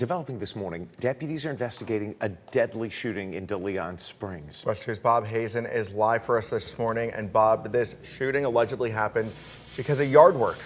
developing this morning, deputies are investigating a deadly shooting in DeLeon Springs. WESH 2's Bob Hazen is live for us this morning. And Bob, this shooting allegedly happened because of yard work.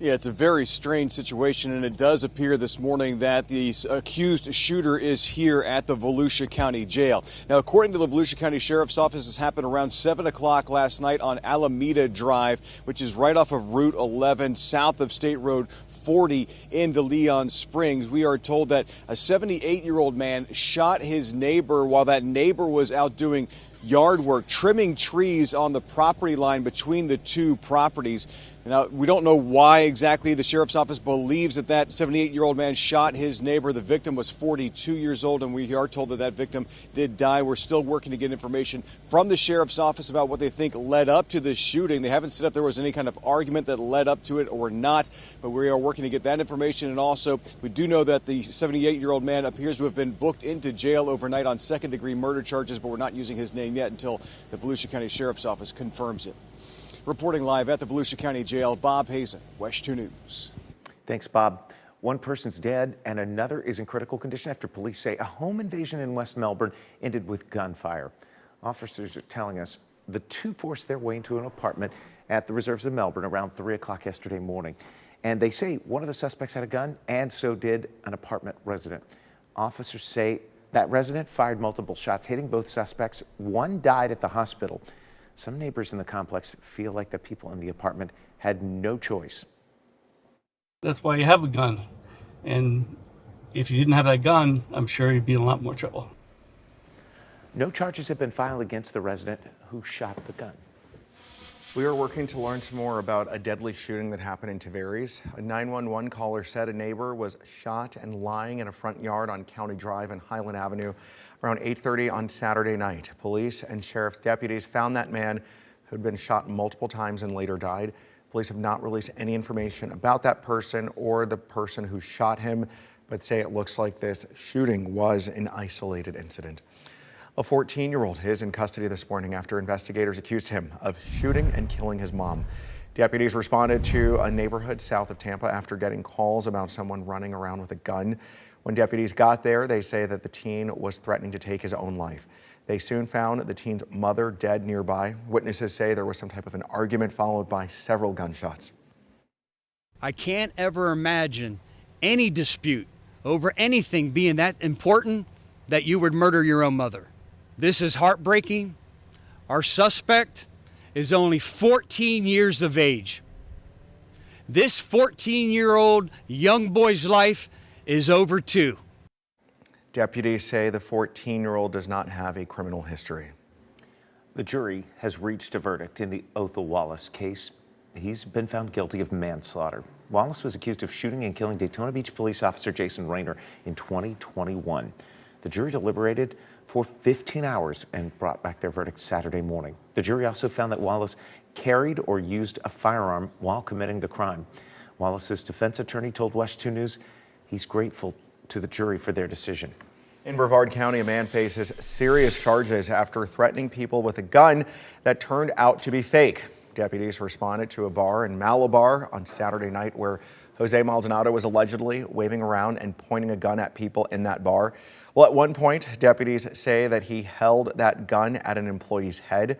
Yeah, it's a very strange situation, and it does appear this morning that the accused shooter is here at the Volusia County Jail. Now, according to the Volusia County Sheriff's Office, this happened around 7 o'clock last night on Alameda Drive, which is right off of Route 11, south of State Road 40 in DeLeon Springs. We are told that a 78 year old man shot his neighbor while that neighbor was out doing yard work, trimming trees on the property line between the two properties. Now, we don't know why exactly the sheriff's office believes that that 78 year old man shot his neighbor. The victim was 42 years old, and we are told that that victim did die. We're still working to get information from the sheriff's office about what they think led up to this shooting. They haven't said if there was any kind of argument that led up to it or not, but we are working to get that information. And also, we do know that the 78 year old man appears to have been booked into jail overnight on second degree murder charges, but we're not using his name yet until the Volusia County Sheriff's Office confirms it. Reporting live at the Volusia County Jail, Bob Hazen, WESH 2 News. Thanks, Bob. One person's dead and another is in critical condition after police say a home invasion in West Melbourne ended with gunfire. Officers are telling us the two forced their way into an apartment at the reserves of Melbourne around 3 o'clock yesterday morning. And they say one of the suspects had a gun, and so did an apartment resident. Officers say that resident fired multiple shots, hitting both suspects. One died at the hospital. Some neighbors in the complex feel like the people in the apartment had no choice. That's why you have a gun. And if you didn't have that gun, I'm sure you'd be in a lot more trouble. No charges have been filed against the resident who shot the gun. We are working to learn some more about a deadly shooting that happened in Tavares. A 911 caller said a neighbor was shot and lying in a front yard on County Drive and Highland Avenue around 8:30 on Saturday night. Police and sheriff's deputies found that man who had been shot multiple times and later died. Police have not released any information about that person or the person who shot him, but say it looks like this shooting was an isolated incident. A 14 year old is in custody this morning after investigators accused him of shooting and killing his mom. Deputies responded to a neighborhood south of Tampa after getting calls about someone running around with a gun. When deputies got there, they say that the teen was threatening to take his own life. They soon found the teen's mother dead nearby. Witnesses say there was some type of an argument followed by several gunshots. I can't ever imagine any dispute over anything being that important that you would murder your own mother. This is heartbreaking. Our suspect is only 14 years of age. This 14 year old young boy's life is over too. Deputies say the 14 year old does not have a criminal history. The jury has reached a verdict in the Othal Wallace case. He's been found guilty of manslaughter. Wallace was accused of shooting and killing Daytona Beach police officer Jason Raynor in 2021. The jury deliberated for 15 hours and brought back their verdict Saturday morning. The jury also found that Wallace carried or used a firearm while committing the crime. Wallace's defense attorney told WESH 2 News he's grateful to the jury for their decision. In Brevard County, a man faces serious charges after threatening people with a gun that turned out to be fake. Deputies responded to a bar in Malabar on Saturday night where Jose Maldonado was allegedly waving around and pointing a gun at people in that bar. Well, at one point, deputies say that he held that gun at an employee's head.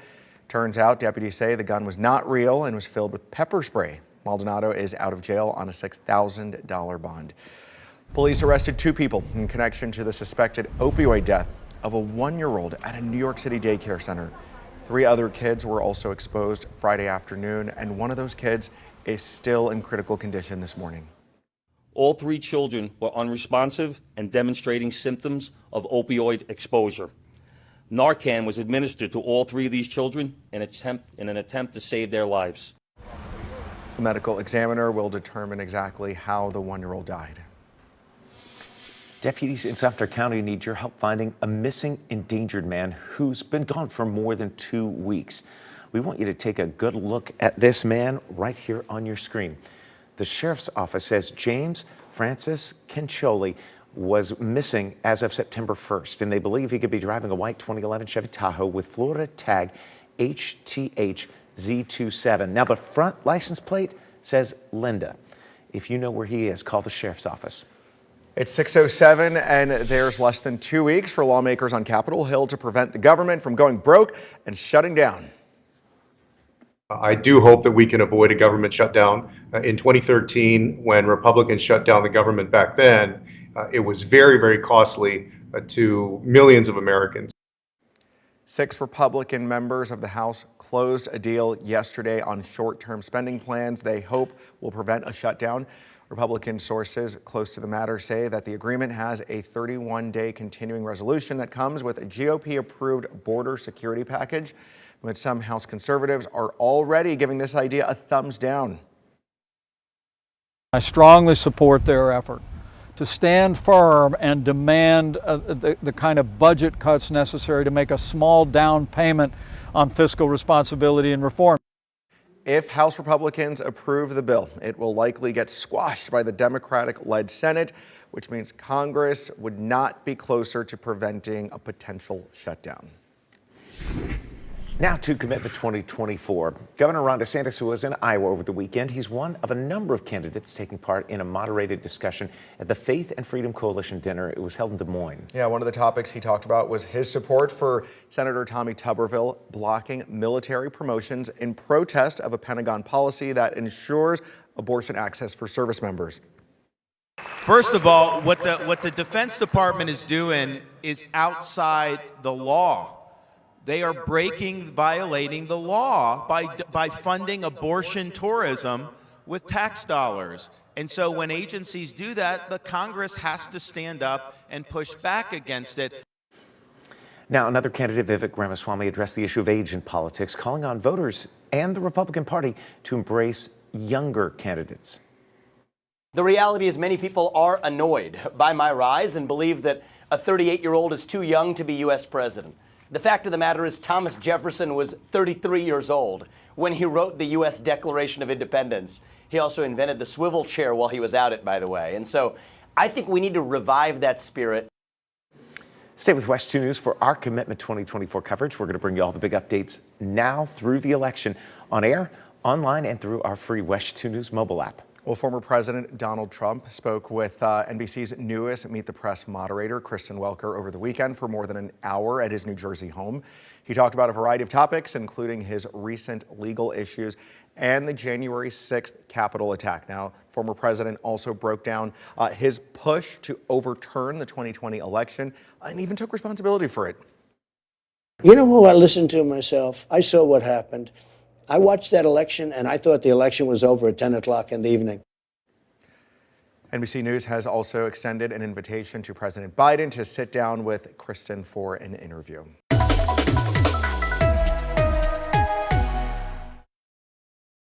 Turns out, deputies say the gun was not real and was filled with pepper spray. Maldonado is out of jail on a $6,000 bond. Police arrested two people in connection to the suspected opioid death of a one year old at a New York City daycare center. Three other kids were also exposed Friday afternoon, and one of those kids is still in critical condition this morning. All three children were unresponsive and demonstrating symptoms of opioid exposure. Narcan was administered to all three of these children in, attempt, in an attempt to save their lives. The medical examiner will determine exactly how the one year old died. Deputies in Sumter County need your help finding a missing endangered man who's been gone for more than two weeks. We want you to take a good look at this man right here on your screen. The sheriff's office says James Francis Kincholi was missing as of September 1st, and they believe he could be driving a white 2011 Chevy Tahoe with Florida tag HTH Z27. Now, the front license plate says Linda. If you know where he is, call the sheriff's office. It's 607, and there's less than two weeks for lawmakers on Capitol Hill to prevent the government from going broke and shutting down. I do hope that we can avoid a government shutdown. Uh, In 2013, when Republicans shut down the government back then, uh, it was very, very costly uh, to millions of Americans. Six Republican members of the House closed a deal yesterday on short term spending plans they hope will prevent a shutdown. Republican sources close to the matter say that the agreement has a 31 day continuing resolution that comes with a GOP approved border security package. But some House conservatives are already giving this idea a thumbs down. I strongly support their effort to stand firm and demand uh, the, the kind of budget cuts necessary to make a small down payment on fiscal responsibility and reform. If House Republicans approve the bill, it will likely get squashed by the Democratic led Senate, which means Congress would not be closer to preventing a potential shutdown. Now to Commitment 2024. Governor Ron DeSantis, who was in Iowa over the weekend, he's one of a number of candidates taking part in a moderated discussion at the Faith and Freedom Coalition dinner. It was held in Des Moines. Yeah, one of the topics he talked about was his support for Senator Tommy Tuberville blocking military promotions in protest of a Pentagon policy that ensures abortion access for service members. First of all, what the what the Defense Department is doing is outside the law. They are breaking, violating the law by by funding abortion tourism with tax dollars. And so when agencies do that, the Congress has to stand up and push back against it. Now, another candidate, Vivek Ramaswamy, addressed the issue of age in politics, calling on voters and the Republican Party to embrace younger candidates. The reality is, many people are annoyed by my rise and believe that a 38 year old is too young to be U.S. president. The fact of the matter is, Thomas Jefferson was 33 years old when he wrote the U.S. Declaration of Independence. He also invented the swivel chair while he was at it, by the way. And so I think we need to revive that spirit. Stay with WESH 2 News for our Commitment 2024 coverage. We're going to bring you all the big updates now through the election on air, online, and through our free WESH 2 News mobile app. Well, former President Donald Trump spoke with uh, NBC's newest Meet the Press moderator, Kristen Welker, over the weekend for more than an hour at his New Jersey home. He talked about a variety of topics, including his recent legal issues and the January 6th Capitol attack. Now, former president also broke down uh, his push to overturn the 2020 election and even took responsibility for it. You know who I listened to myself? I saw what happened. I watched that election and I thought the election was over at 10 o'clock in the evening. NBC News has also extended an invitation to President Biden to sit down with Kristen for an interview.